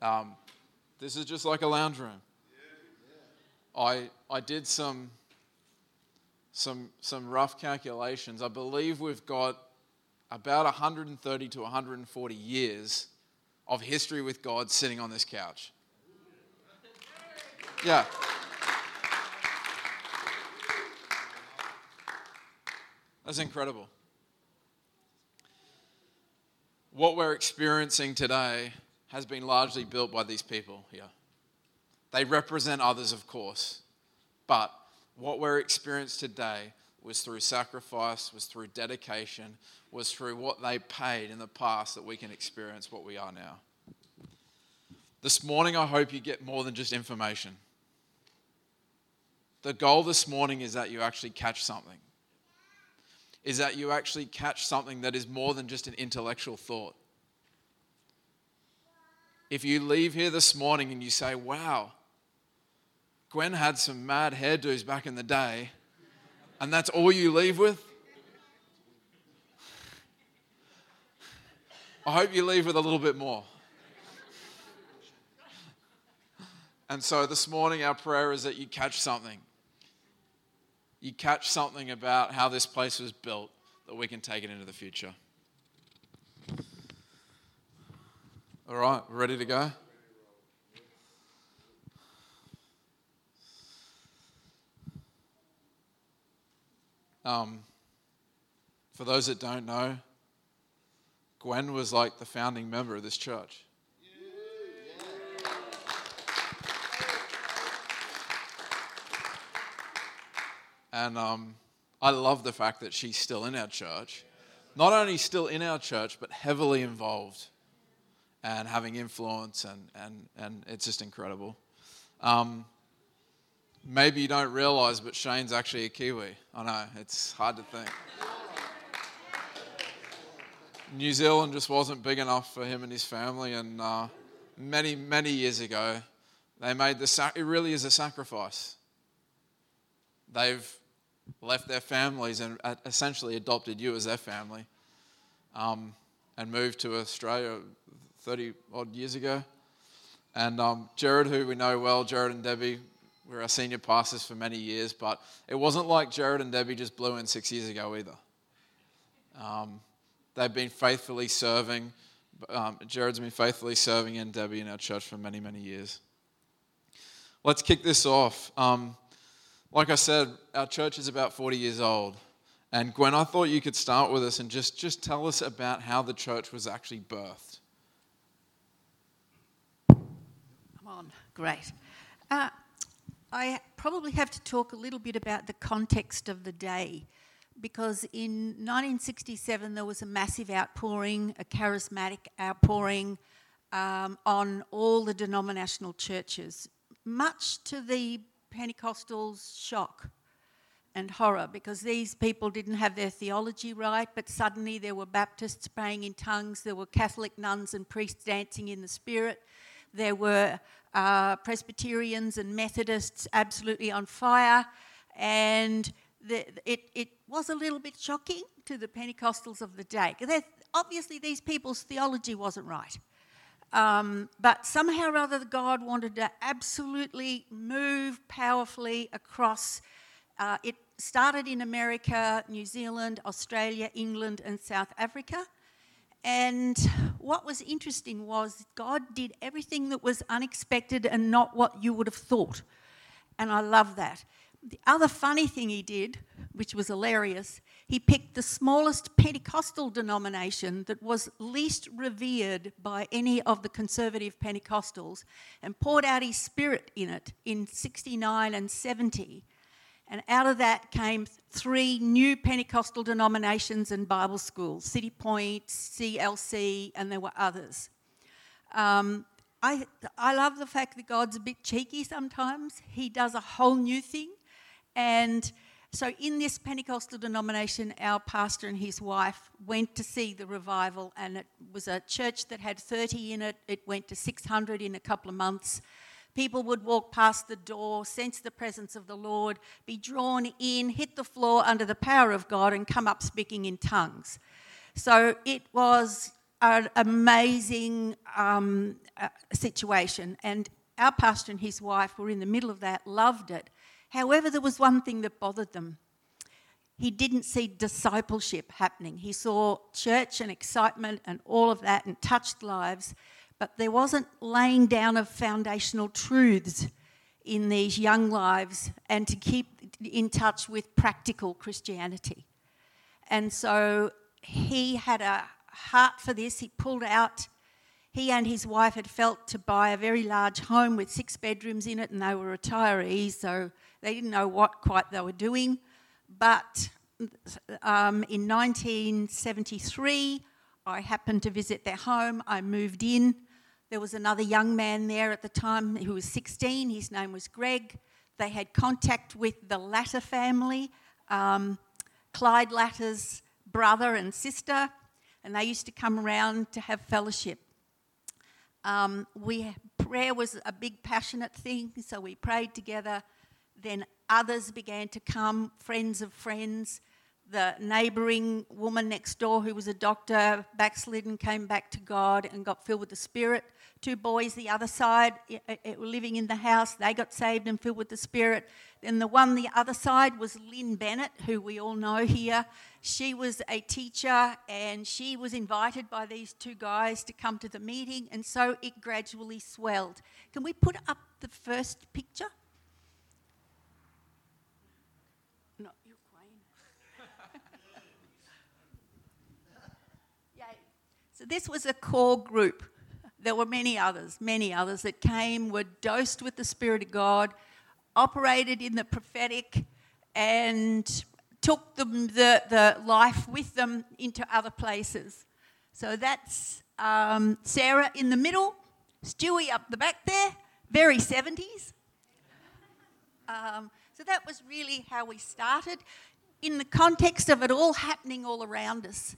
Um, this is just like a lounge room. I, I did some, some, some rough calculations. I believe we've got about 130 to 140 years of history with God sitting on this couch. Yeah. That's incredible. What we're experiencing today has been largely built by these people here. They represent others, of course, but what we're experiencing today was through sacrifice, was through dedication, was through what they paid in the past that we can experience what we are now. This morning, I hope you get more than just information. The goal this morning is that you actually catch something, is that you actually catch something that is more than just an intellectual thought. If you leave here this morning and you say, wow, Gwen had some mad hairdos back in the day, and that's all you leave with, I hope you leave with a little bit more. And so this morning, our prayer is that you catch something. You catch something about how this place was built that we can take it into the future. All right, ready to go? Um, for those that don't know, Gwen was like the founding member of this church. And um, I love the fact that she's still in our church. Not only still in our church, but heavily involved and having influence, and, and, and it's just incredible. Um, maybe you don't realize, but Shane's actually a Kiwi. I know, it's hard to think. New Zealand just wasn't big enough for him and his family, and uh, many, many years ago, they made the sac- it really is a sacrifice. They've left their families and uh, essentially adopted you as their family um, and moved to Australia 30 odd years ago. And um, Jared, who we know well, Jared and Debbie, were our senior pastors for many years, but it wasn't like Jared and Debbie just blew in six years ago either. Um, they've been faithfully serving. Um, Jared's been faithfully serving in Debbie in our church for many, many years. Let's kick this off. Um, like I said, our church is about 40 years old. And Gwen, I thought you could start with us and just, just tell us about how the church was actually birthed. Come on, great. Uh, I probably have to talk a little bit about the context of the day because in 1967 there was a massive outpouring, a charismatic outpouring um, on all the denominational churches, much to the Pentecostals' shock and horror because these people didn't have their theology right, but suddenly there were Baptists praying in tongues, there were Catholic nuns and priests dancing in the Spirit, there were uh, Presbyterians and Methodists absolutely on fire, and the, it, it was a little bit shocking to the Pentecostals of the day. Obviously, these people's theology wasn't right. Um, but somehow or other, God wanted to absolutely move powerfully across. Uh, it started in America, New Zealand, Australia, England, and South Africa. And what was interesting was God did everything that was unexpected and not what you would have thought. And I love that. The other funny thing he did, which was hilarious, he picked the smallest Pentecostal denomination that was least revered by any of the conservative Pentecostals and poured out his spirit in it in 69 and 70. And out of that came three new Pentecostal denominations and Bible schools City Point, CLC, and there were others. Um, I, I love the fact that God's a bit cheeky sometimes. He does a whole new thing. And so, in this Pentecostal denomination, our pastor and his wife went to see the revival, and it was a church that had 30 in it. It went to 600 in a couple of months. People would walk past the door, sense the presence of the Lord, be drawn in, hit the floor under the power of God, and come up speaking in tongues. So, it was an amazing um, uh, situation, and our pastor and his wife were in the middle of that, loved it. However, there was one thing that bothered them. He didn't see discipleship happening. He saw church and excitement and all of that and touched lives, but there wasn't laying down of foundational truths in these young lives and to keep in touch with practical Christianity. And so he had a heart for this. He pulled out, he and his wife had felt to buy a very large home with six bedrooms in it, and they were retirees, so they didn't know what quite they were doing. But um, in 1973, I happened to visit their home. I moved in. There was another young man there at the time who was 16. His name was Greg. They had contact with the Latter family, um, Clyde Latter's brother and sister, and they used to come around to have fellowship. Um, we prayer was a big passionate thing, so we prayed together. Then others began to come, friends of friends. The neighbouring woman next door, who was a doctor, backslidden, came back to God and got filled with the Spirit. Two boys the other side were living in the house. They got saved and filled with the Spirit. Then the one the other side was Lynn Bennett, who we all know here. She was a teacher and she was invited by these two guys to come to the meeting, and so it gradually swelled. Can we put up the first picture? No, you're Queen. Yay. So this was a core group. There were many others, many others that came, were dosed with the Spirit of God, operated in the prophetic, and took them, the, the life with them into other places. So that's um, Sarah in the middle, Stewie up the back there, very 70s. Um, so that was really how we started. In the context of it all happening all around us,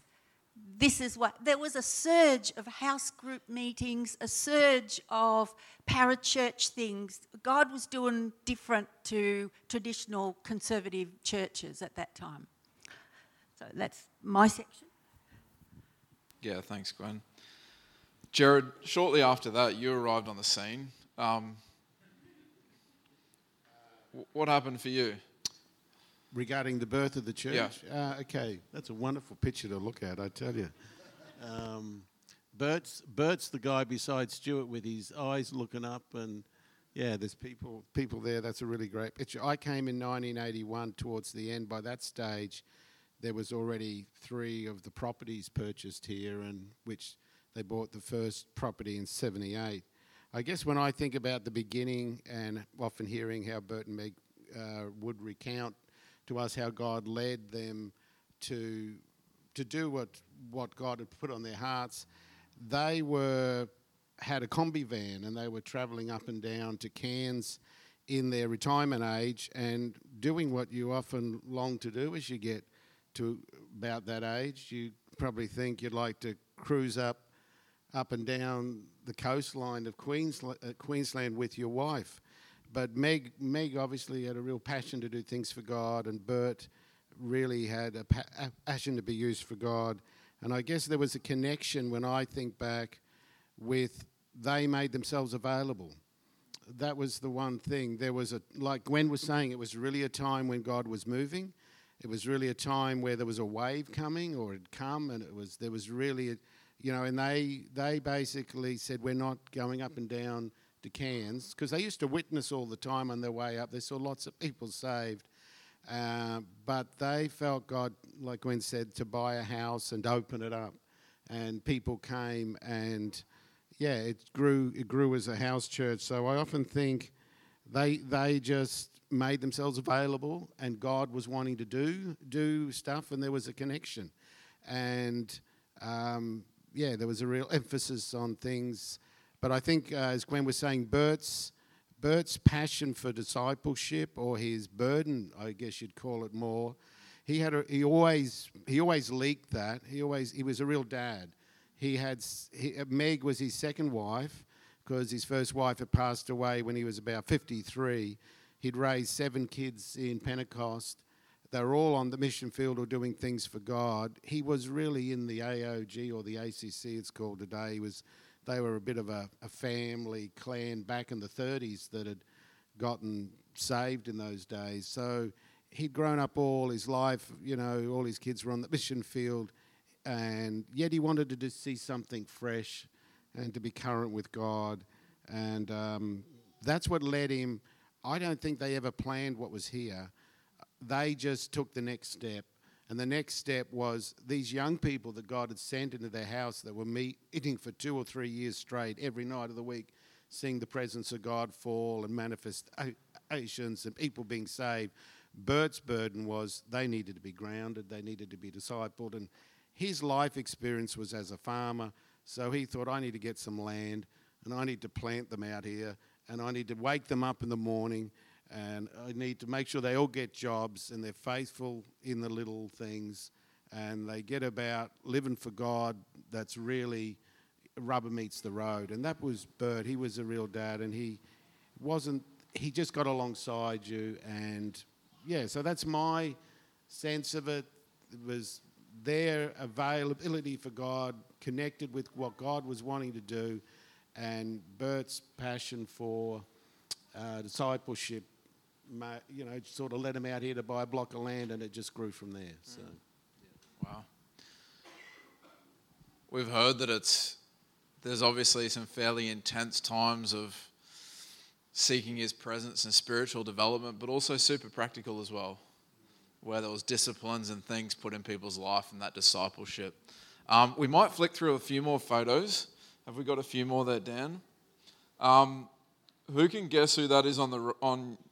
this is what there was a surge of house group meetings, a surge of parachurch things. God was doing different to traditional conservative churches at that time. So that's my section. Yeah, thanks, Gwen. Jared, shortly after that, you arrived on the scene. Um, what happened for you? Regarding the birth of the church. Yeah. Uh, okay, that's a wonderful picture to look at, I tell you. Um, Bert's, Bert's the guy beside Stuart with his eyes looking up, and yeah, there's people people there. That's a really great picture. I came in 1981 towards the end. By that stage, there was already three of the properties purchased here, and which they bought the first property in 78. I guess when I think about the beginning and often hearing how Bert and Meg uh, would recount to us how God led them to to do what what God had put on their hearts. They were had a Kombi van and they were travelling up and down to Cairns in their retirement age and doing what you often long to do as you get to about that age. You probably think you'd like to cruise up up and down the coastline of Queensland, uh, Queensland with your wife. But Meg, Meg obviously had a real passion to do things for God, and Bert really had a, pa- passion to be used for God. And I guess there was a connection when I think back with they made themselves available. That was the one thing. There was a, like Gwen was saying, it was really a time when God was moving. It was really a time where there was a wave coming or had come, and it was there was really, a, you know, and they they basically said we're not going up and down to Cairns because they used to witness all the time on their way up. They saw lots of people saved. Uh, but they felt God, like Gwen said, to buy a house and open it up. And people came and, yeah, it grew, it grew as a house church. So I often think they, they just made themselves available and God was wanting to do, do stuff and there was a connection. And, um, yeah, there was a real emphasis on things but I think, uh, as Gwen was saying, Bert's, Bert's passion for discipleship, or his burden, I guess you'd call it more, he had a, he always he always leaked that. He always he was a real dad. He had he, Meg was his second wife because his first wife had passed away when he was about 53. He'd raised seven kids in Pentecost. they were all on the mission field or doing things for God. He was really in the AOG or the ACC, it's called today. He was, they were a bit of a, a family clan back in the 30s that had gotten saved in those days. So he'd grown up all his life, you know, all his kids were on the mission field, and yet he wanted to just see something fresh and to be current with God. And um, that's what led him. I don't think they ever planned what was here. They just took the next step. And the next step was these young people that God had sent into their house that were meeting for two or three years straight every night of the week, seeing the presence of God fall and manifestations and people being saved. Bert's burden was they needed to be grounded, they needed to be discipled, and his life experience was as a farmer. So he thought, I need to get some land and I need to plant them out here and I need to wake them up in the morning and I need to make sure they all get jobs and they're faithful in the little things and they get about living for God that's really rubber meets the road. And that was Bert. He was a real dad and he wasn't, he just got alongside you and yeah, so that's my sense of it. It was their availability for God, connected with what God was wanting to do, and Bert's passion for uh, discipleship, you know, sort of let him out here to buy a block of land, and it just grew from there. So, wow. We've heard that it's there's obviously some fairly intense times of seeking His presence and spiritual development, but also super practical as well where there was disciplines and things put in people's life and that discipleship. Um, we might flick through a few more photos. Have we got a few more there, Dan? Um, who can guess who that is on the on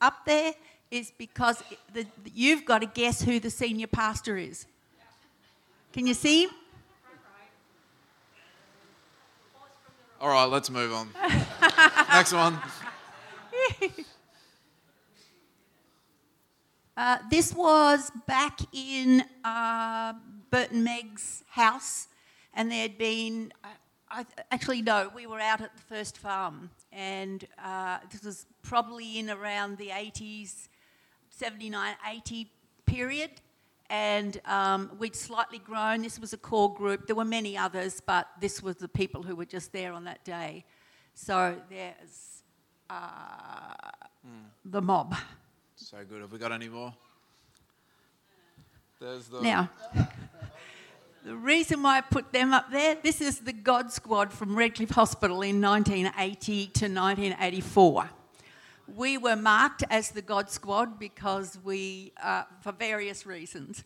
up there is because the, you've got to guess who the senior pastor is. Can you see him? All right, let's move on. Next one. Uh, this was back in uh, Bert Meg's house, and there had been, I, actually, no, we were out at the first farm, and uh, this was probably in around the 80s, 79, 80 period and um, we'd slightly grown. This was a core group. There were many others, but this was the people who were just there on that day. So there's uh, mm. the mob. So good. Have we got any more? There's the. Now, the reason why I put them up there, this is the God Squad from Redcliffe Hospital in 1980 to 1984 we were marked as the God Squad because we, uh, for various reasons,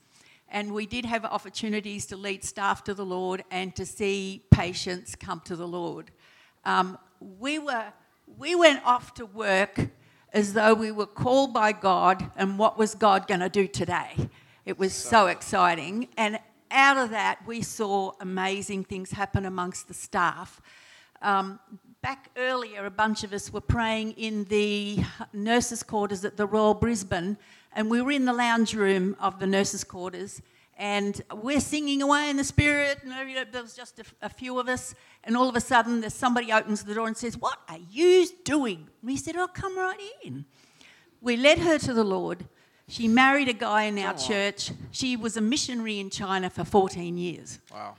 and we did have opportunities to lead staff to the Lord and to see patients come to the Lord. Um, we were we went off to work as though we were called by God, and what was God going to do today? It was so exciting, and out of that we saw amazing things happen amongst the staff. Um, back earlier, a bunch of us were praying in the nurses' quarters at the Royal Brisbane, and we were in the lounge room of the nurses' quarters, and we're singing away in the spirit, and you know, there was just a, a, few of us, and all of a sudden, there's somebody opens the door and says, "What are you doing?" We said, "Oh, come right in." We led her to the Lord. She married a guy in our oh, church. She was a missionary in China for 14 years. Wow.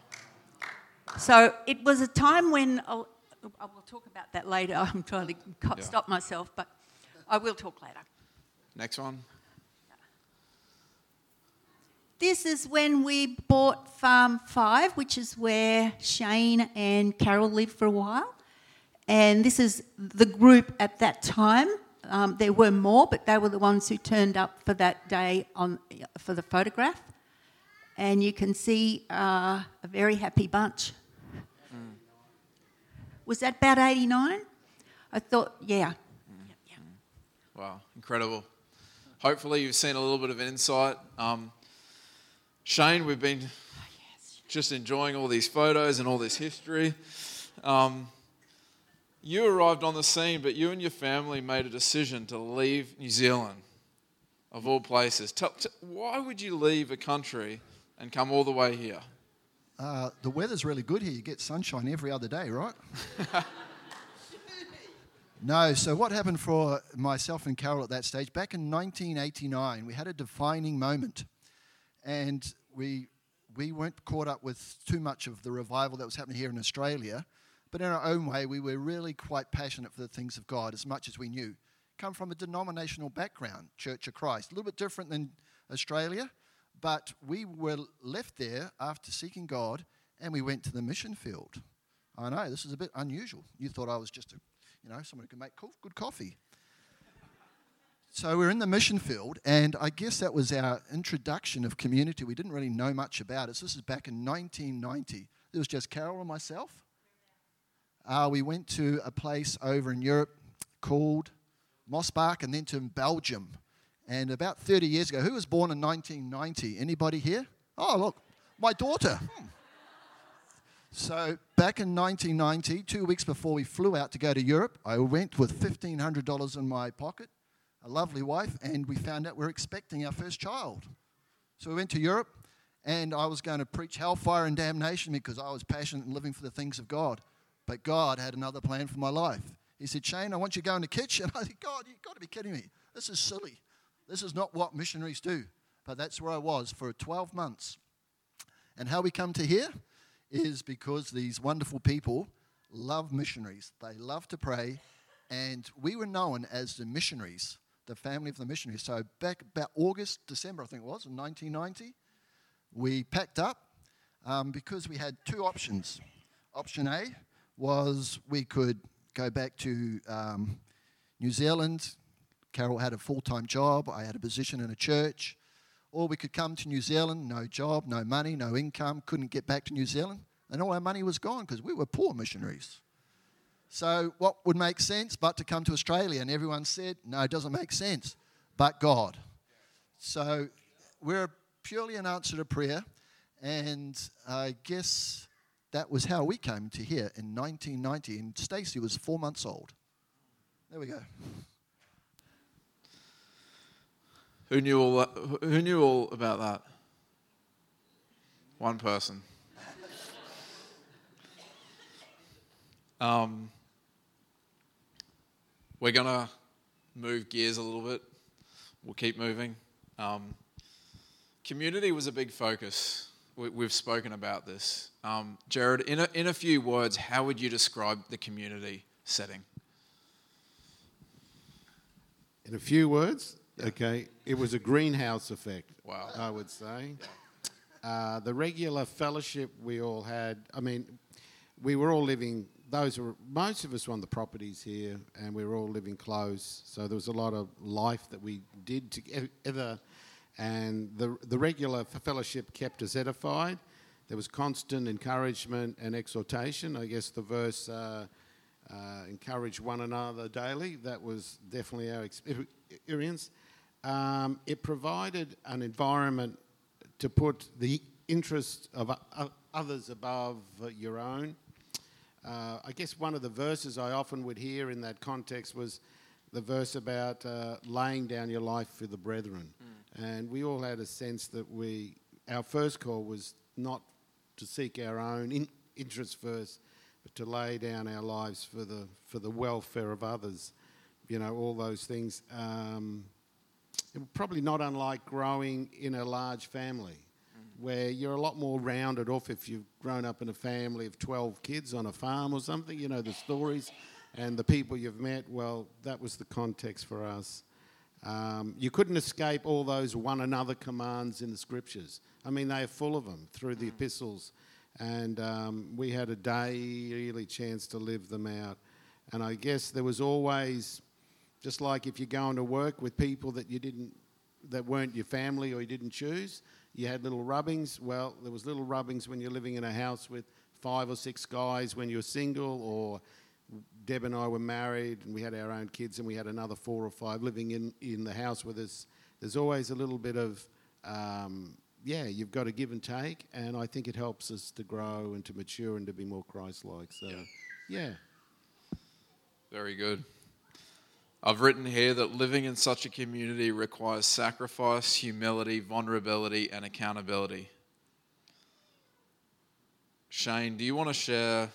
So it was a time when oh, I will talk about that later. I'm trying to yeah. stop myself, but I will talk later. Next one. This is when we bought Farm 5, which is where Shane and Carol lived for a while. And this is the group at that time. Um, there were more, but they were the ones who turned up for that day on, for the photograph. And you can see uh, a very happy bunch. Was that about 89? I thought, yeah. Wow, incredible. Hopefully, you've seen a little bit of insight. Um, Shane, we've been just enjoying all these photos and all this history. Um, you arrived on the scene, but you and your family made a decision to leave New Zealand, of all places. T- why would you leave a country and come all the way here? Uh, the weather's really good here. You get sunshine every other day, right? no, so what happened for myself and Carol at that stage? Back in 1989, we had a defining moment. And we, we weren't caught up with too much of the revival that was happening here in Australia. But in our own way, we were really quite passionate for the things of God as much as we knew. Come from a denominational background, Church of Christ, a little bit different than Australia, but we were left there after seeking God and we went to the mission field. I know, this is a bit unusual. You thought I was just a, you know, someone who could make good coffee. So we're in the mission field, and I guess that was our introduction of community. We didn't really know much about it. So this is back in 1990. It was just Carol and myself. Uh, we went to a place over in Europe called Mosbach, and then to Belgium. And about 30 years ago, who was born in 1990? Anybody here? Oh, look, my daughter. Hmm. So back in 1990, two weeks before we flew out to go to Europe, I went with $1,500 in my pocket a lovely wife, and we found out we are expecting our first child. So we went to Europe, and I was going to preach hellfire and damnation because I was passionate and living for the things of God. But God had another plan for my life. He said, Shane, I want you to go in the kitchen. I said, God, you've got to be kidding me. This is silly. This is not what missionaries do. But that's where I was for 12 months. And how we come to here is because these wonderful people love missionaries. They love to pray. And we were known as the missionaries the family of the missionaries. So back about August, December, I think it was, in 1990, we packed up um, because we had two options. Option A was we could go back to um, New Zealand. Carol had a full time job. I had a position in a church. Or we could come to New Zealand, no job, no money, no income, couldn't get back to New Zealand. And all our money was gone because we were poor missionaries. So, what would make sense but to come to Australia? And everyone said, no, it doesn't make sense, but God. So, we're purely an answer to prayer. And I guess that was how we came to here in 1990. And Stacey was four months old. There we go. Who knew all that? Who knew all about that? One person. Um, we're to move gears a little bit. We'll keep moving. Um, community was a big focus. We, have spoken about this. Um, Jared, in a, in a few words, how would you describe the community setting? In a few words, yeah. okay, it was a greenhouse effect. Wow. I would say. Uh, the regular fellowship we all had, I mean, we were all living those were most of us were on the properties here, and we were all living close. So there was a lot of life that we did together, and the the regular fellowship kept us edified. There was constant encouragement and exhortation. I guess the verse. Uh, uh, encourage one another daily. That was definitely our experience. Um, it provided an environment to put the interests of others above your own. Uh, I guess one of the verses I often would hear in that context was the verse about uh, laying down your life for the brethren. Mm. And we all had a sense that we, our first call was not to seek our own in, interests first, but to lay down our lives for the, for the welfare of others. You know, all those things. Um, probably not unlike growing in a large family where you're a lot more rounded off if you've grown up in a family of 12 kids on a farm or something, you know, the stories and the people you've met. Well, that was the context for us. Um, you couldn't escape all those one another commands in the scriptures. I mean, they are full of them through the epistles. And um, we had a daily chance to live them out. And I guess there was always, just like if you're going to work with people that you didn't, that weren't your family or you didn't choose, you had little rubbings. Well, there was little rubbings when you're living in a house with five or six guys when you were single, or Deb and I were married and we had our own kids and we had another four or five living in, in the house with us. There's always a little bit of, um, yeah, you've got to give and take. And I think it helps us to grow and to mature and to be more Christ like. So, yeah. Very good. I've written here that living in such a community requires sacrifice, humility, vulnerability, and accountability. Shane, do you want to share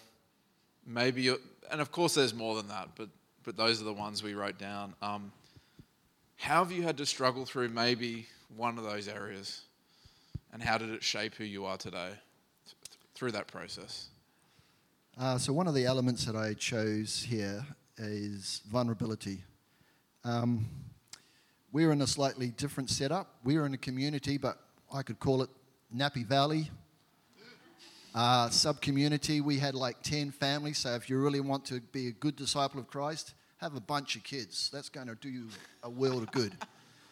maybe, your, and of course there's more than that, but, but those are the ones we wrote down. Um, how have you had to struggle through maybe one of those areas? And how did it shape who you are today th- through that process? Uh, so, one of the elements that I chose here is vulnerability. Um, we're in a slightly different setup. We're in a community, but I could call it Nappy Valley. Uh, Sub community, we had like 10 families. So, if you really want to be a good disciple of Christ, have a bunch of kids. That's going to do you a world of good.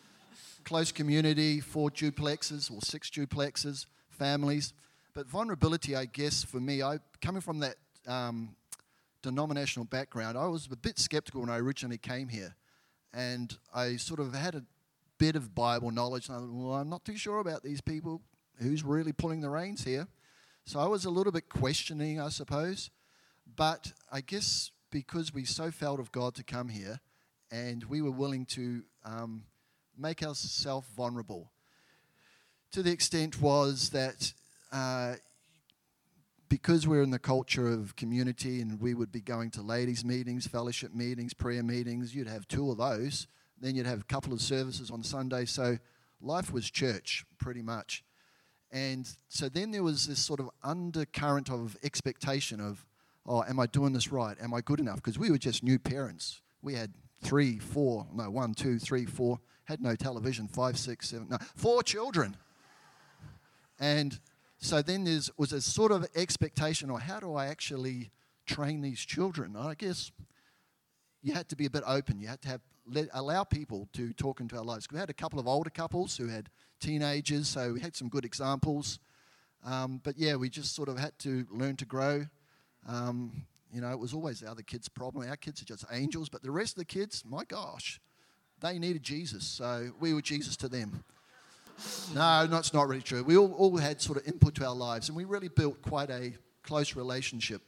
Close community, four duplexes or six duplexes, families. But vulnerability, I guess, for me, I coming from that um, denominational background, I was a bit skeptical when I originally came here. And I sort of had a bit of Bible knowledge. And I well, I'm not too sure about these people. Who's really pulling the reins here? So I was a little bit questioning, I suppose. But I guess because we so felt of God to come here and we were willing to um, make ourselves vulnerable, to the extent was that uh, because we're in the culture of community and we would be going to ladies' meetings, fellowship meetings, prayer meetings, you'd have two of those. Then you'd have a couple of services on Sunday. So life was church, pretty much. And so then there was this sort of undercurrent of expectation of, oh, am I doing this right? Am I good enough? Because we were just new parents. We had three, four, no, one, two, three, four, had no television, five, six, seven, no, four children. And so then there was a sort of expectation, or how do I actually train these children? I guess you had to be a bit open. You had to have let, allow people to talk into our lives. We had a couple of older couples who had teenagers, so we had some good examples. Um, but yeah, we just sort of had to learn to grow. Um, you know, it was always the other kids' problem. Our kids are just angels, but the rest of the kids, my gosh, they needed Jesus, so we were Jesus to them. No, that's not really true. We all, all had sort of input to our lives, and we really built quite a close relationship.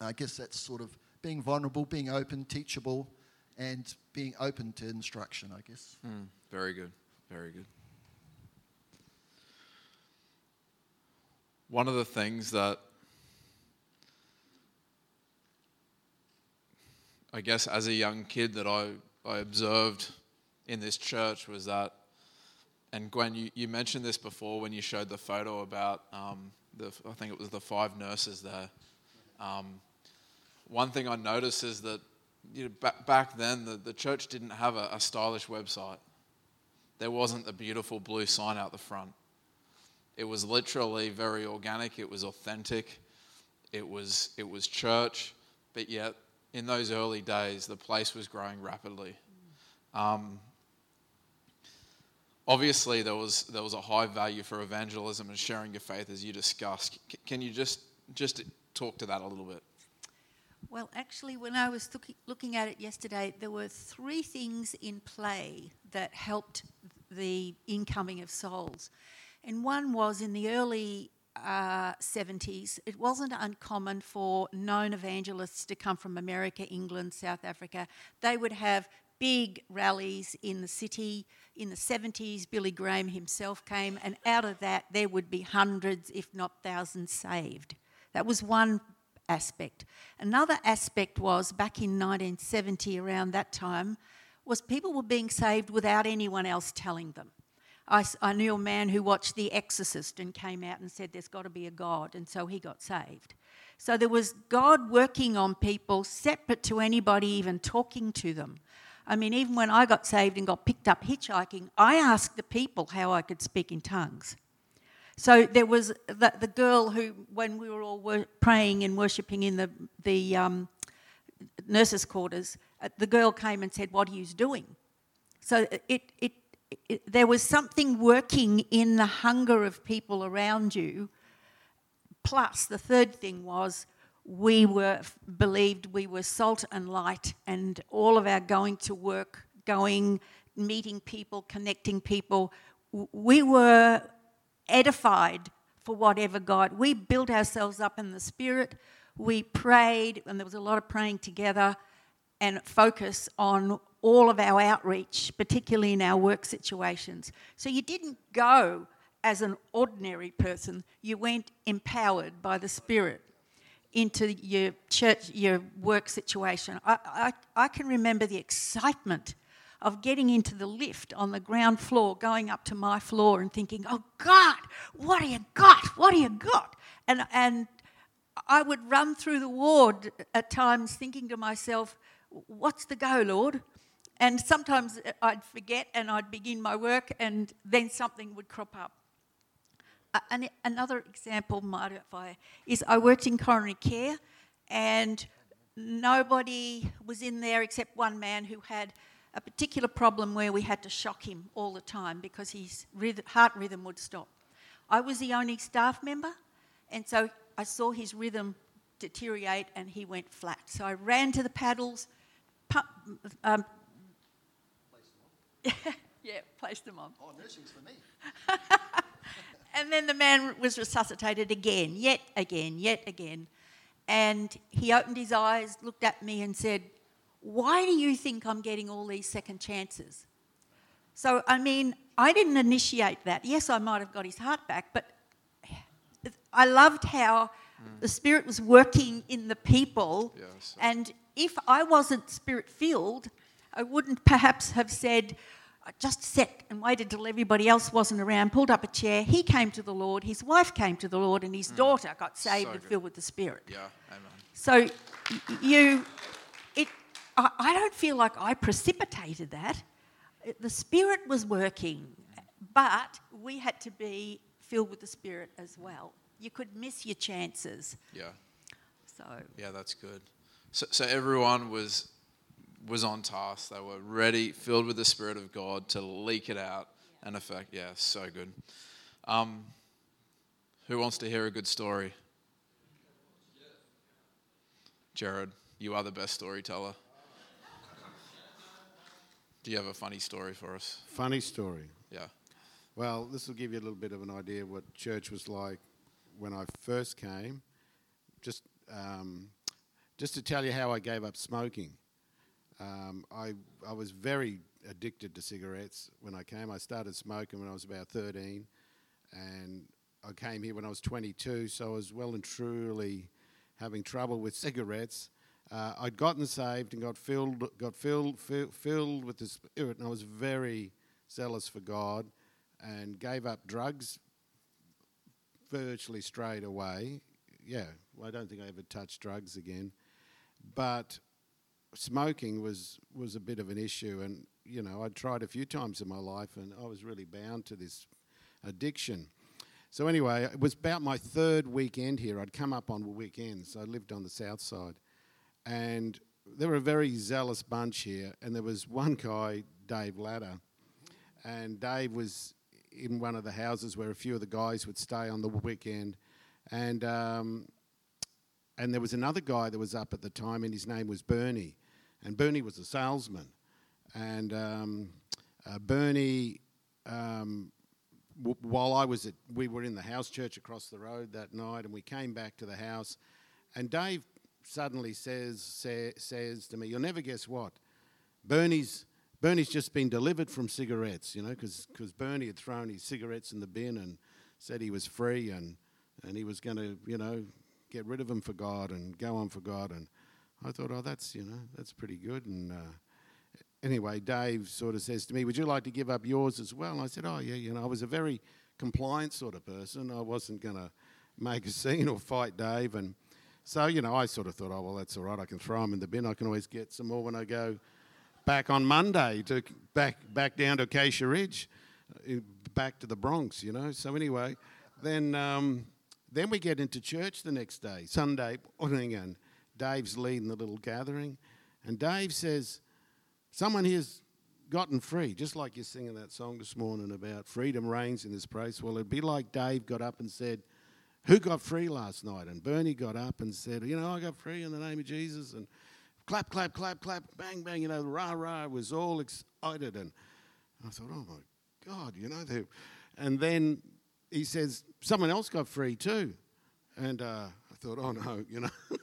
I guess that's sort of being vulnerable, being open, teachable, and being open to instruction, I guess. Mm, very good. Very good. One of the things that I guess as a young kid that I, I observed in this church was that and Gwen, you, you mentioned this before when you showed the photo about um, the, I think it was the five nurses there. Um, one thing I noticed is that you know, back, back then the, the church didn't have a, a stylish website. There wasn't the beautiful blue sign out the front. It was literally very organic. It was authentic. It was it was church, but yet in those early days the place was growing rapidly. Um, obviously there was there was a high value for evangelism and sharing your faith as you discussed. C- can you just just talk to that a little bit? Well, actually, when I was look- looking at it yesterday, there were three things in play that helped the incoming of souls. And one was in the early uh, 70s, it wasn't uncommon for known evangelists to come from America, England, South Africa. They would have big rallies in the city. In the 70s, Billy Graham himself came, and out of that, there would be hundreds, if not thousands, saved. That was one aspect. Another aspect was back in 1970, around that time, was people were being saved without anyone else telling them. I, I, knew a man who watched The Exorcist and came out and said, There's got to be a God, and so he got saved. So there was God working on people separate to anybody even talking to them. I mean, even when I got saved and got picked up hitchhiking, I asked the people how I could speak in tongues. So there was the, the girl who, when we were all wor- praying and worshipping in the, the um, nurses' quarters, uh, the girl came and said, What are you doing? So it, it, there was something working in the hunger of people around you, plus, the third thing was we were believed we were salt and light, and all of our going to work, going, meeting people, connecting people, we were edified for whatever God. We built ourselves up in the spirit. We prayed, and there was a lot of praying together and focus on all of our outreach, particularly in our work situations. So you didn't go as an ordinary person, you went empowered by the Spirit into your church, your work situation. I, I, I can remember the excitement of getting into the lift on the ground floor, going up to my floor and thinking, oh God, what do you got? What do you got? And, and I would run through the ward at times thinking to myself, what's the go, Lord? And sometimes I'd forget and I'd begin my work and then something would crop up. Uh, another example, I, is I worked in coronary care and nobody was in there except one man who had a particular problem where we had to shock him all the time because his heart rhythm would stop. I was the only staff member, and so I saw his rhythm deteriorate and he went flat. So I ran to the paddles, pump, um, yeah, placed them on. Oh, nursing's for me. and then the man was resuscitated again, yet again, yet again. And he opened his eyes, looked at me, and said, Why do you think I'm getting all these second chances? So, I mean, I didn't initiate that. Yes, I might have got his heart back, but I loved how mm. the Spirit was working in the people. Yes. And if I wasn't Spirit filled, I wouldn't perhaps have said, just sat and waited till everybody else wasn't around, pulled up a chair. He came to the Lord, his wife came to the Lord, and his mm. daughter got saved so and filled with the Spirit. Yeah, amen. So you, it, I, I don't feel like I precipitated that. The Spirit was working, but we had to be filled with the Spirit as well. You could miss your chances. Yeah. So. Yeah, that's good. So, so everyone was was on task. They were ready, filled with the Spirit of God to leak it out and affect. Yeah, so good. Um, who wants to hear a good story? Jared, you are the best storyteller. Do you have a funny story for us? Funny story. Yeah. Well, this will give you a little bit of an idea what church was like when I first came. Just, um, just to tell you how I gave up smoking. Um, I, I was very addicted to cigarettes when I came. I started smoking when I was about 13, and I came here when I was 22, so I was well and truly having trouble with cigarettes. Uh, I'd gotten saved and got filled, got filled, fill, filled with the Spirit, and I was very zealous for God, and gave up drugs virtually straight away. Yeah, well, I don't think I ever touched drugs again, but smoking was was a bit of an issue, and you know I'd tried a few times in my life, and I was really bound to this addiction. So anyway, it was about my third weekend here. I'd come up on weekends. I lived on the south side, and they were a very zealous bunch here. And there was one guy, Dave Latter, and Dave was in one of the houses where a few of the guys would stay on the weekend, and um, and there was another guy that was up at the time, and his name was Bernie. And Bernie was a salesman. And um, uh, Bernie, um, w- while I was at, we were in the house church across the road that night, and we came back to the house, and Dave suddenly says say, says to me, "You'll never guess what, Bernie's." Bernie's just been delivered from cigarettes, you know, because Bernie had thrown his cigarettes in the bin and said he was free and, and he was going to, you know, get rid of them for God and go on for God. And I thought, oh, that's, you know, that's pretty good. And uh, anyway, Dave sort of says to me, would you like to give up yours as well? And I said, oh, yeah, you know, I was a very compliant sort of person. I wasn't going to make a scene or fight Dave. And so, you know, I sort of thought, oh, well, that's all right. I can throw them in the bin. I can always get some more when I go back on Monday to back, back down to Acacia Ridge, uh, back to the Bronx, you know. So anyway, then... Um, then we get into church the next day, Sunday morning, and Dave's leading the little gathering. And Dave says, Someone here's gotten free, just like you're singing that song this morning about freedom reigns in this place. Well, it'd be like Dave got up and said, who got free last night? And Bernie got up and said, you know, I got free in the name of Jesus. And clap, clap, clap, clap, bang, bang, you know, rah, rah, was all excited. And I thought, oh my God, you know, and then he says, someone else got free too. And uh, I thought, oh no, you know.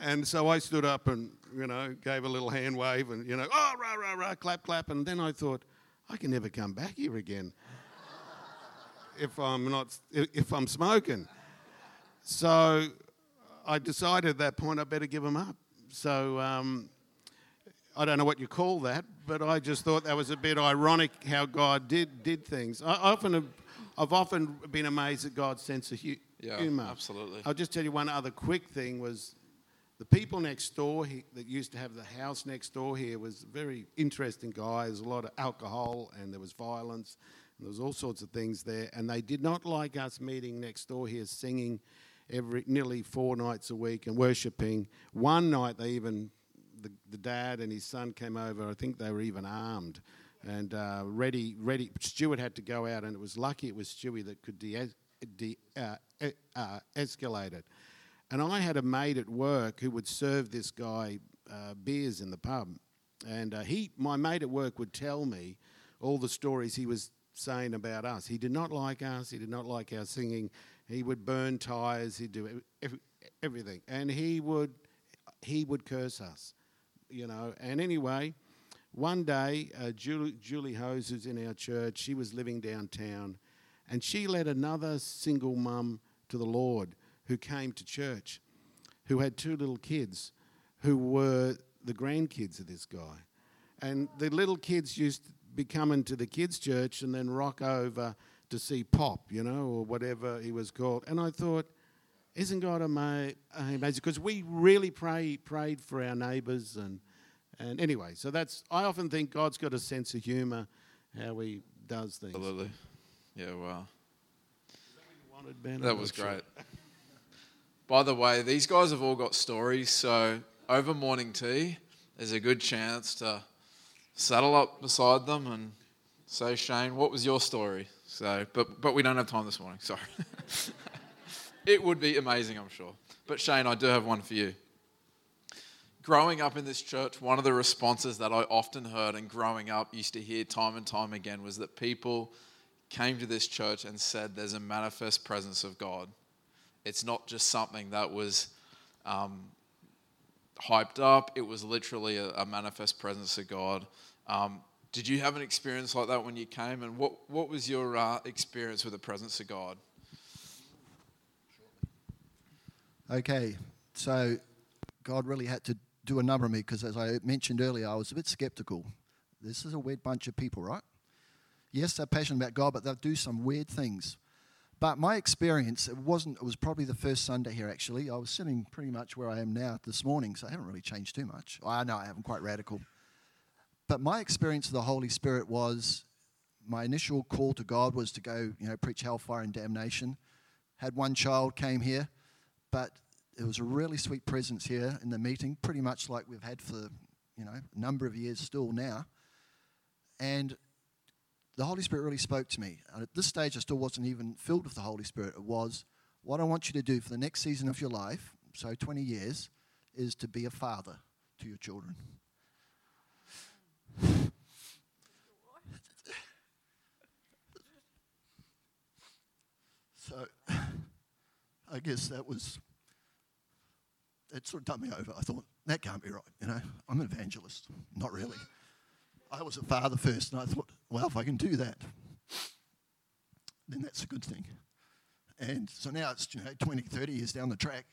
and so I stood up and, you know, gave a little hand wave and, you know, oh, rah, rah, rah, clap, clap. And then I thought, I can never come back here again if I'm not, if I'm smoking. So I decided at that point I better give them up. So um, I don't know what you call that, but I just thought that was a bit ironic how God did did things. I often have, I've often been amazed at God's sense of hu- Yeah, humor. absolutely. I'll just tell you one other quick thing was the people next door he, that used to have the house next door here was very interesting guy. There's a lot of alcohol and there was violence and there was all sorts of things there. And they did not like us meeting next door here singing every nearly four nights a week and worshipping. One night they even the, the dad and his son came over. I think they were even armed and uh, ready. Ready. Stuart had to go out, and it was lucky it was Stewie that could de- de- uh, uh, escalate it. And I had a mate at work who would serve this guy uh, beers in the pub, and uh, he, my mate at work, would tell me all the stories he was saying about us. He did not like us. He did not like our singing. He would burn tires. He'd do every, everything, and he would he would curse us you know. And anyway, one day, uh, Julie, Julie Hose, who's in our church, she was living downtown, and she led another single mum to the Lord who came to church, who had two little kids, who were the grandkids of this guy. And the little kids used to be coming to the kids' church and then rock over to see Pop, you know, or whatever he was called. And I thought, isn't God amazing? Because we really pray, prayed for our neighbours and and anyway, so that's I often think God's got a sense of humour, how He does things. Absolutely. Yeah. Wow. Wanted, ben? That I'm was sure. great. By the way, these guys have all got stories, so over morning tea, there's a good chance to saddle up beside them and say, Shane, what was your story? So, but but we don't have time this morning. Sorry. it would be amazing, I'm sure. But Shane, I do have one for you. Growing up in this church, one of the responses that I often heard and growing up used to hear time and time again was that people came to this church and said there's a manifest presence of God. It's not just something that was um, hyped up, it was literally a, a manifest presence of God. Um, did you have an experience like that when you came? And what, what was your uh, experience with the presence of God? Okay, so God really had to do a number on me because, as I mentioned earlier, I was a bit skeptical. This is a weird bunch of people, right? Yes, they're passionate about God, but they'll do some weird things. But my experience, it wasn't, it was probably the first Sunday here actually. I was sitting pretty much where I am now this morning, so I haven't really changed too much. I know I haven't quite radical. But my experience of the Holy Spirit was my initial call to God was to go, you know, preach hellfire and damnation. Had one child came here, but it was a really sweet presence here in the meeting, pretty much like we've had for, you know, a number of years still now. And the Holy Spirit really spoke to me. And at this stage, I still wasn't even filled with the Holy Spirit. It was, what I want you to do for the next season of your life, so 20 years, is to be a father to your children. So I guess that was, it sort of done me over. I thought, that can't be right, you know. I'm an evangelist. Not really. I was a father first, and I thought, well, if I can do that, then that's a good thing. And so now it's, you know, 20, 30 years down the track,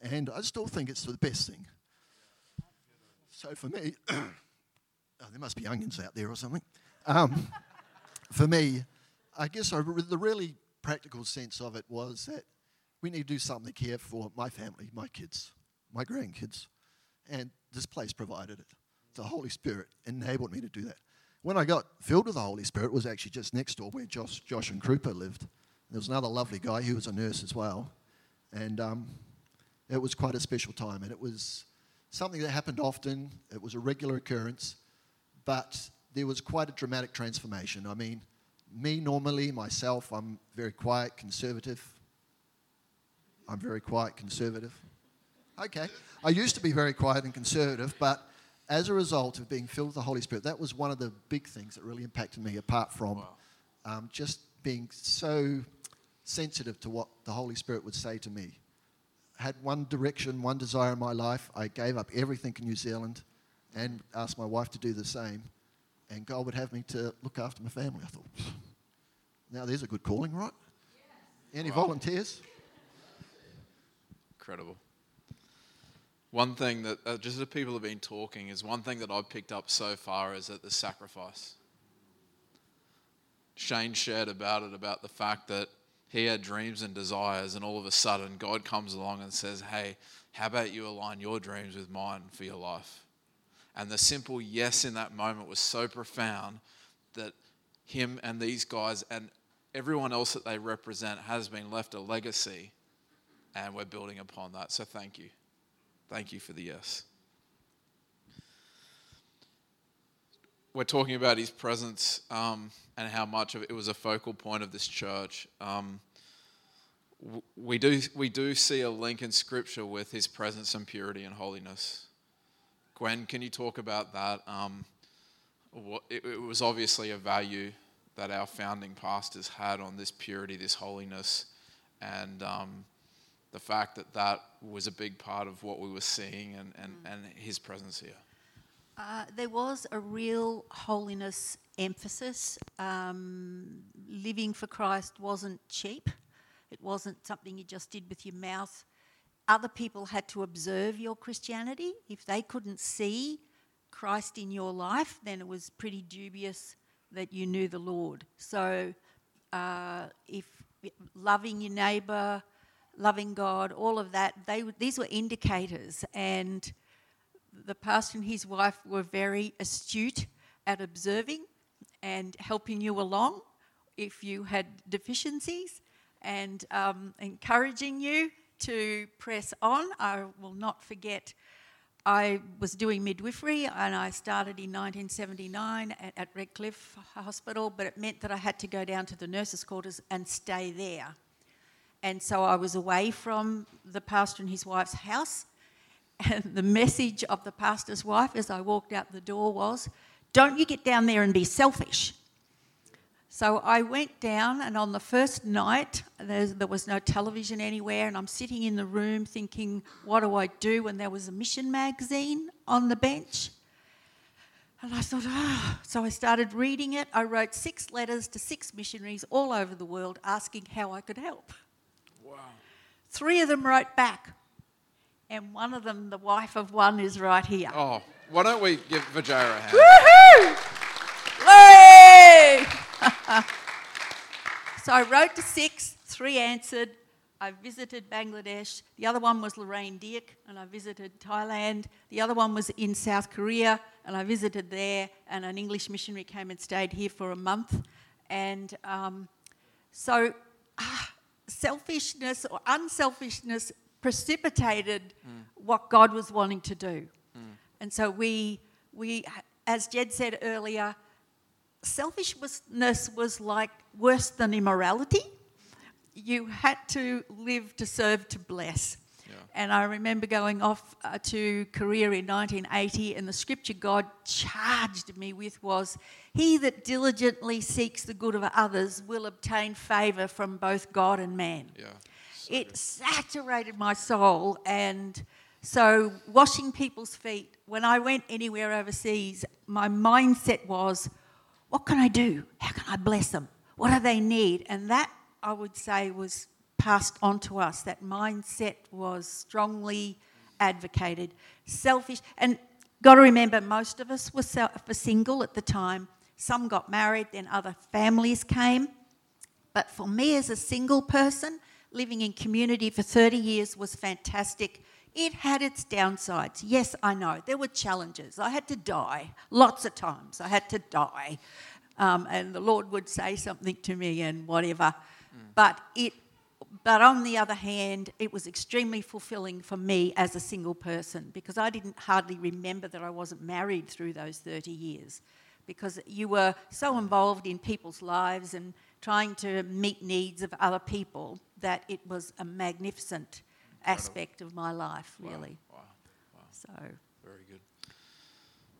and I still think it's the best thing. So for me, oh, there must be onions out there or something. Um, for me, I guess I, the really practical sense of it was that we need to do something here for my family, my kids, my grandkids. And this place provided it. The Holy Spirit enabled me to do that. When I got filled with the Holy Spirit, was actually just next door where Josh, Josh and Krupa lived. There was another lovely guy, who was a nurse as well. And um, it was quite a special time. And it was something that happened often, it was a regular occurrence, but there was quite a dramatic transformation. I mean, me normally, myself, I'm very quiet, conservative, I'm very quiet, conservative. Okay. I used to be very quiet and conservative, but as a result of being filled with the Holy Spirit, that was one of the big things that really impacted me, apart from um, just being so sensitive to what the Holy Spirit would say to me. Had one direction, one desire in my life. I gave up everything in New Zealand and asked my wife to do the same. And God would have me to look after my family. I thought, now there's a good calling, right? Any volunteers? Incredible. One thing that, uh, just as people have been talking, is one thing that I've picked up so far is that the sacrifice. Shane shared about it, about the fact that he had dreams and desires, and all of a sudden, God comes along and says, Hey, how about you align your dreams with mine for your life? And the simple yes in that moment was so profound that him and these guys and everyone else that they represent has been left a legacy, and we're building upon that. So thank you. Thank you for the yes. We're talking about his presence um, and how much of it was a focal point of this church. Um, we do we do see a link in Scripture with his presence and purity and holiness. Gwen, can you talk about that? Um, what, it, it was obviously a value that our founding pastors had on this purity, this holiness, and um, the fact that that was a big part of what we were seeing and, and, mm. and his presence here? Uh, there was a real holiness emphasis. Um, living for Christ wasn't cheap, it wasn't something you just did with your mouth. Other people had to observe your Christianity. If they couldn't see Christ in your life, then it was pretty dubious that you knew the Lord. So, uh, if loving your neighbour, loving God, all of that, they, these were indicators. And the pastor and his wife were very astute at observing and helping you along if you had deficiencies and um, encouraging you to press on. I will not forget. I was doing midwifery and I started in 1979 at, at Redcliffe Hospital, but it meant that I had to go down to the nurses' quarters and stay there. And so I was away from the pastor and his wife's house. And the message of the pastor's wife as I walked out the door was, Don't you get down there and be selfish. So I went down, and on the first night, there was no television anywhere, and I'm sitting in the room thinking, What do I do? And there was a mission magazine on the bench. And I thought. Oh. So I started reading it. I wrote six letters to six missionaries all over the world asking how I could help. Three of them wrote back, and one of them, the wife of one, is right here. Oh, why don't we give Vajara a hand? Woohoo! so I wrote to six, three answered. I visited Bangladesh. The other one was Lorraine Dirk, and I visited Thailand. The other one was in South Korea, and I visited there. And an English missionary came and stayed here for a month. And um, so ah, selfishness or unselfishness precipitated mm. what God was wanting to do. Mm. And so we, we, as Jed said earlier, selfishness was like worse than immorality. You had to live to serve to bless. And I remember going off uh, to Korea in 1980, and the scripture God charged me with was He that diligently seeks the good of others will obtain favor from both God and man. Yeah. So it good. saturated my soul. And so, washing people's feet, when I went anywhere overseas, my mindset was, What can I do? How can I bless them? What do they need? And that, I would say, was passed on to us. That mindset was strongly advocated. Selfish, and got to remember, most of us were single at the time. Some got married, then other families came. But for me as a single person, living in community for 30 years was fantastic. It had its downsides. Yes, I know. There were challenges. I had to die lots of times. I had to die. Um, and the Lord would say something to me and whatever. Mm. But it but on the other hand, it was extremely fulfilling for me as a single person because I didn't hardly remember that I wasn't married through those 30 years because you were so involved in people's lives and trying to meet needs of other people that it was a magnificent aspect of my life, Wow, really. Wow. Wow. So, Very good.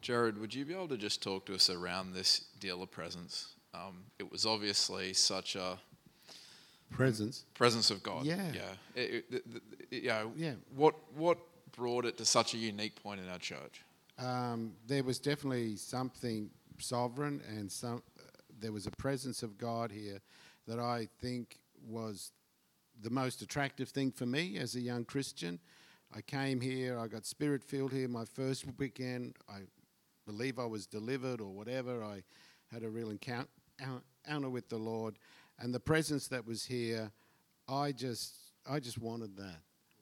Jared, would you be able to just talk to us around this deal of presence? Um, it was obviously such a Presence. presence of God. Yeah. Yeah. It, it, the- you know, Yeah. What what brought it to such a unique point in our church? Um, there was definitely something sovereign, and some uh, there was a presence of God here that I think was the most attractive thing for me as a young Christian. I came here, I got spirit filled here my first weekend. I believe I was delivered or whatever. I had a real encounter, encounter with the Lord, and the presence that was here, I just I just wanted that.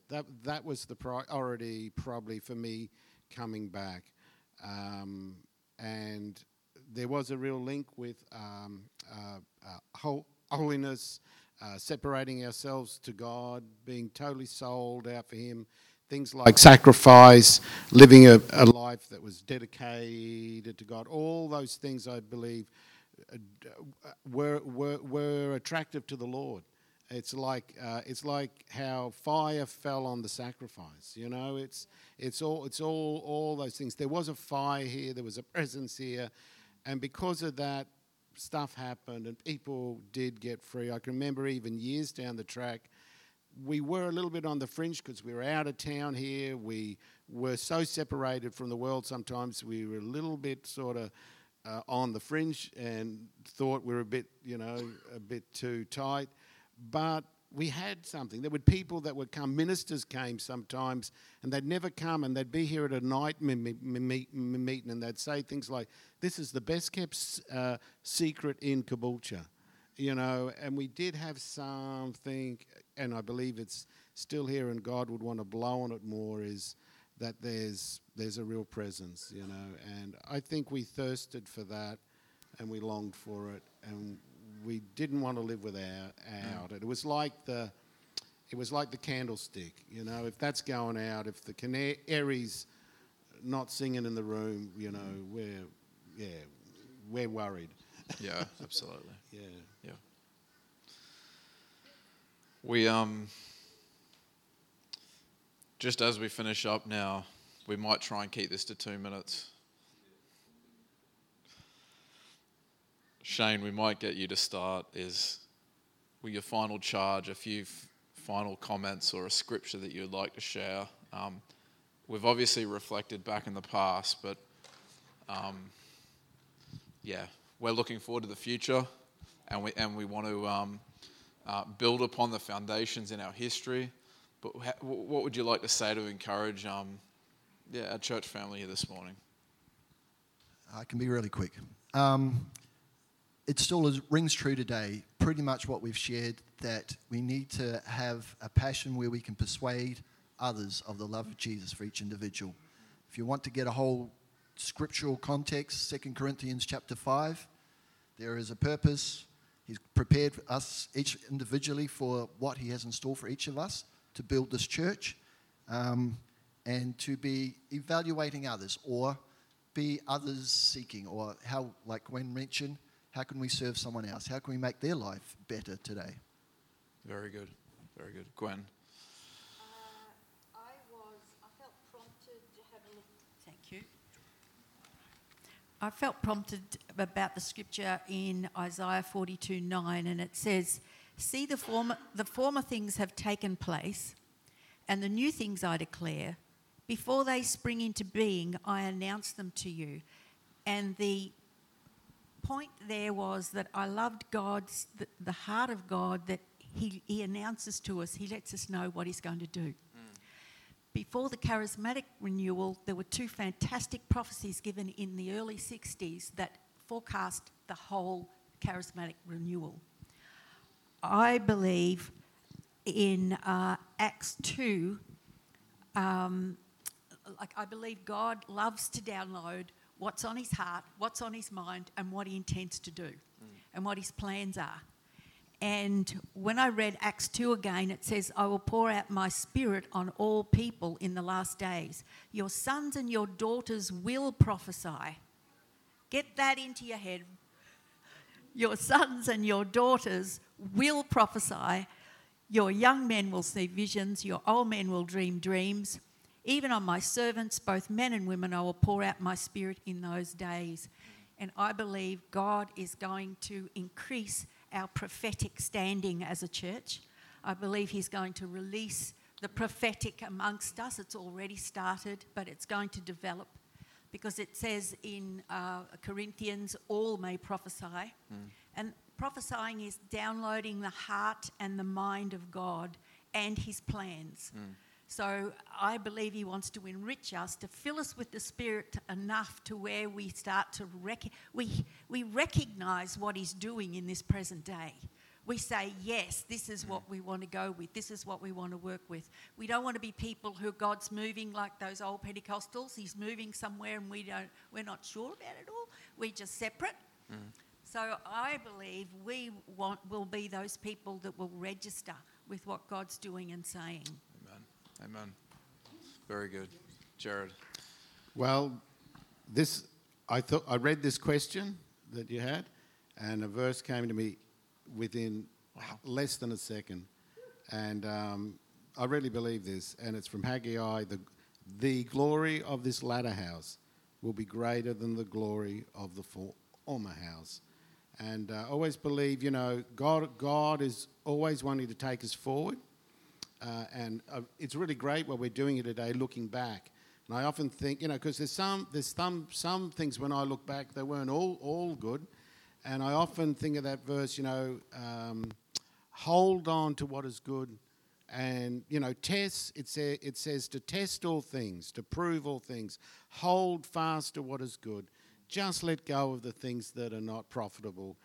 That that was the priority probably for me coming back, um, and there was a real link with um, uh, uh, hol- holiness, uh, separating ourselves to God, being totally sold out for Him. Things like sacrifice, living a, a life that was dedicated to God, all those things I believe were, were, were attractive to the Lord. It's like uh, it's like how fire fell on the sacrifice. You know, it's it's all it's all all those things. There was a fire here. There was a presence here, and because of that, stuff happened, and people did get free. I can remember even years down the track, we were a little bit on the fringe because we were out of town here. We were so separated from the world. Sometimes we were a little bit sort of uh, on the fringe and thought we were a bit, you know, a bit too tight but we had something. There were people that would come, ministers came sometimes, and they'd never come, and they'd be here at a night meeting, and they'd say things like, "This is the best kept uh, secret in Caboolture," you know. And we did have something, and I believe it's still here, and God would want to blow on it more. Is that there's there's a real presence, you know, and I think we thirsted for that, and we longed for it, and we didn't want to live without out it. It was like the it was like the candlestick, you know. If that's going out, if the canaries not singing in the room, you know, we're yeah, we're worried. Yeah, absolutely. Yeah. Yeah. We um just as we finish up now, we might try and keep this to two minutes. Shane, we might get you to start. Is with your final charge, a few f- final comments or a scripture that you'd like to share. Um, we've obviously reflected back in the past, but um, yeah, we're looking forward to the future, and we and we want to um, uh, build upon the foundations in our history. But what would you like to say to encourage, um, yeah, our church family here this morning? I can be really quick. Um, it still is, rings true today, pretty much what we've shared, that we need to have a passion where we can persuade others of the love of Jesus for each individual. If you want to get a whole scriptural context, 2 Corinthians chapter 5, there is a purpose. He's prepared us each individually for what he has in store for each of us to build this church um, and to be evaluating others or be others seeking or how like Gwen mentioned how can we serve someone else how can we make their life better today Very good, very good, Gwen. I felt prompted to have a look. Thank you. I felt prompted about the scripture in Isaiah 42 9, and it says, See, the former, the former things have taken place, and the new things I declare. Before they spring into being, I announce them to you. And the point there was that I loved God's, the, the heart of God that he, he announces to us, He lets us know what He's going to do. Before the charismatic renewal, there were two fantastic prophecies given in the early 60s that forecast the whole charismatic renewal. I believe in uh, Acts 2, um, like I believe God loves to download what's on his heart, what's on his mind, and what he intends to do, and what his plans are. And when I read Acts 2 again, it says, I will pour out my spirit on all people in the last days. Your sons and your daughters will prophesy. Get that into your head. Your sons and your daughters will prophesy. Your young men will see visions, your old men will dream dreams. Even on my servants, both men and women, I will pour out my spirit in those days. And I believe God is going to increase our prophetic standing as a church. I believe He's going to release the prophetic amongst us. It's already started, but it's going to develop because it says in uh, Corinthians, all may prophesy. Mm. And prophesying is downloading the heart and the mind of God and His plans. Mm. So I believe He wants to enrich us, to fill us with the Spirit enough to where we start to rec- we, we recognize what He's doing in this present day. We say, yes, this is what we want to go with. This is what we want to work with. We don't want to be people who God's moving like those old Pentecostals. He's moving somewhere and we don't, we're not sure about it all. We're just separate. Mm. So I believe we want, will be those people that will register with what God's doing and saying. Amen. Amen. Very good. Jared. Well, this I thought I read this question that you had, and a verse came to me within wow. less than a second, and um, I really believe this, and it's from Haggai. The the glory of this latter house will be greater than the glory of the former house. And uh, always believe, you know, God, God is always wanting to take us forward. Uh, and uh, it's really great what we're doing here today, looking back. And I often think, you know, because there's some there's some some things when I look back they weren't all all good, and I often think of that verse, you know, um, hold on to what is good, and you know, test. It says it says to test all things, to prove all things, hold fast to what is good. Just let go of the things that are not profitable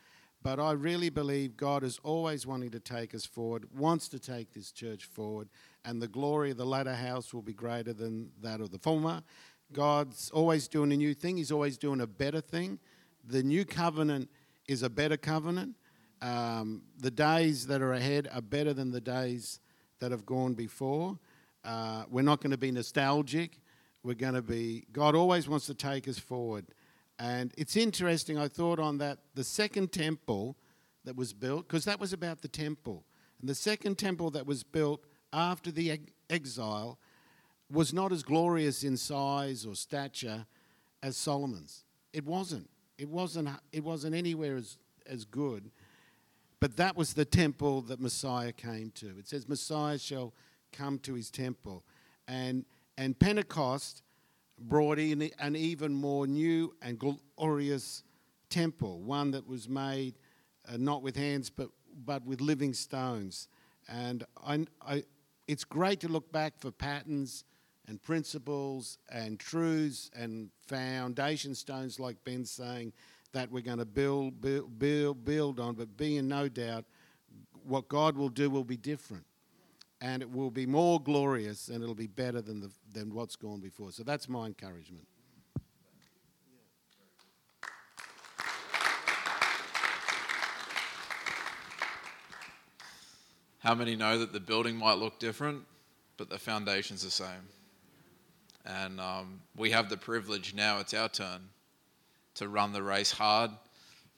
but I really believe God is always wanting to take us forward, wants to take this church forward, and the glory of the latter house will be greater than that of the former. God's always doing a new thing, He's always doing a better thing. The new covenant is a better covenant. Um, the days that are ahead are better than the days that have gone before. Uh, we're not going to be nostalgic. We're going to be, God always wants to take us forward. And it's interesting, I thought on that, the second temple that was built, because that was about the temple. And the second temple that was built after the exile was not as glorious in size or stature as Solomon's. It wasn't. It wasn't, it wasn't anywhere as, as good. But that was the temple that Messiah came to. It says, Messiah shall come to his temple. And, and Pentecost brought in an even more new and glorious temple, one that was made uh, not with hands but, but with living stones. And I, I, it's great to look back for patterns and principles and truths and foundation stones, like Ben's saying, that we're going to build, build, build, build on. But be in no doubt, what God will do will be different and it will be more glorious and it'll be better than, the, than what's gone before. So that's my encouragement. How many know that the building might look different, but the foundation's the same? And um, we have the privilege now, it's our turn to run the race hard.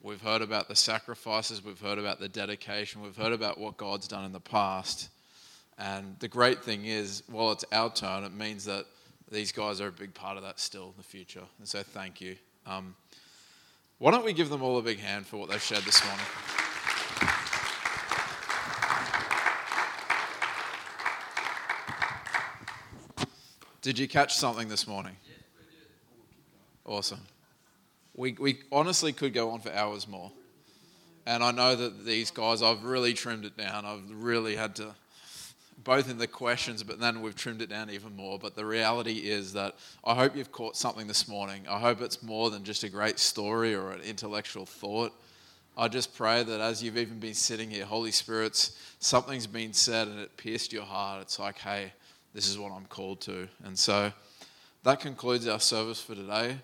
We've heard about the sacrifices, we've heard about the dedication, we've heard about what God's done in the past. And the great thing is, while it's our turn, it means that these guys are a big part of that still in the future. And so thank you. Um, why don't we give them all a big hand for what they've shared this morning? Did you catch something this morning? Awesome. We, we honestly could go on for hours more. And I know that these guys, I've really trimmed it down. I've really had to both in the questions, but then we've trimmed it down even more. But the reality is that I hope you've caught something this morning. I hope it's more than just a great story or an intellectual thought. I just pray that as you've even been sitting here, Holy Spirit's something's been said and it pierced your heart. It's like, hey, this is what I'm called to. And so that concludes our service for today.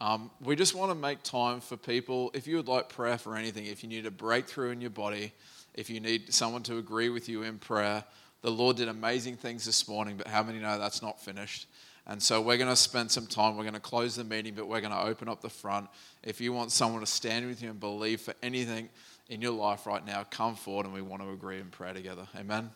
Um, we just want to make time for people. If you would like prayer for anything, if you need a breakthrough in your body, if you need someone to agree with you in prayer, the Lord did amazing things this morning, but how many know that's not finished? And so we're going to spend some time. We're going to close the meeting, but we're going to open up the front. If you want someone to stand with you and believe for anything in your life right now, come forward and we want to agree and pray together. Amen.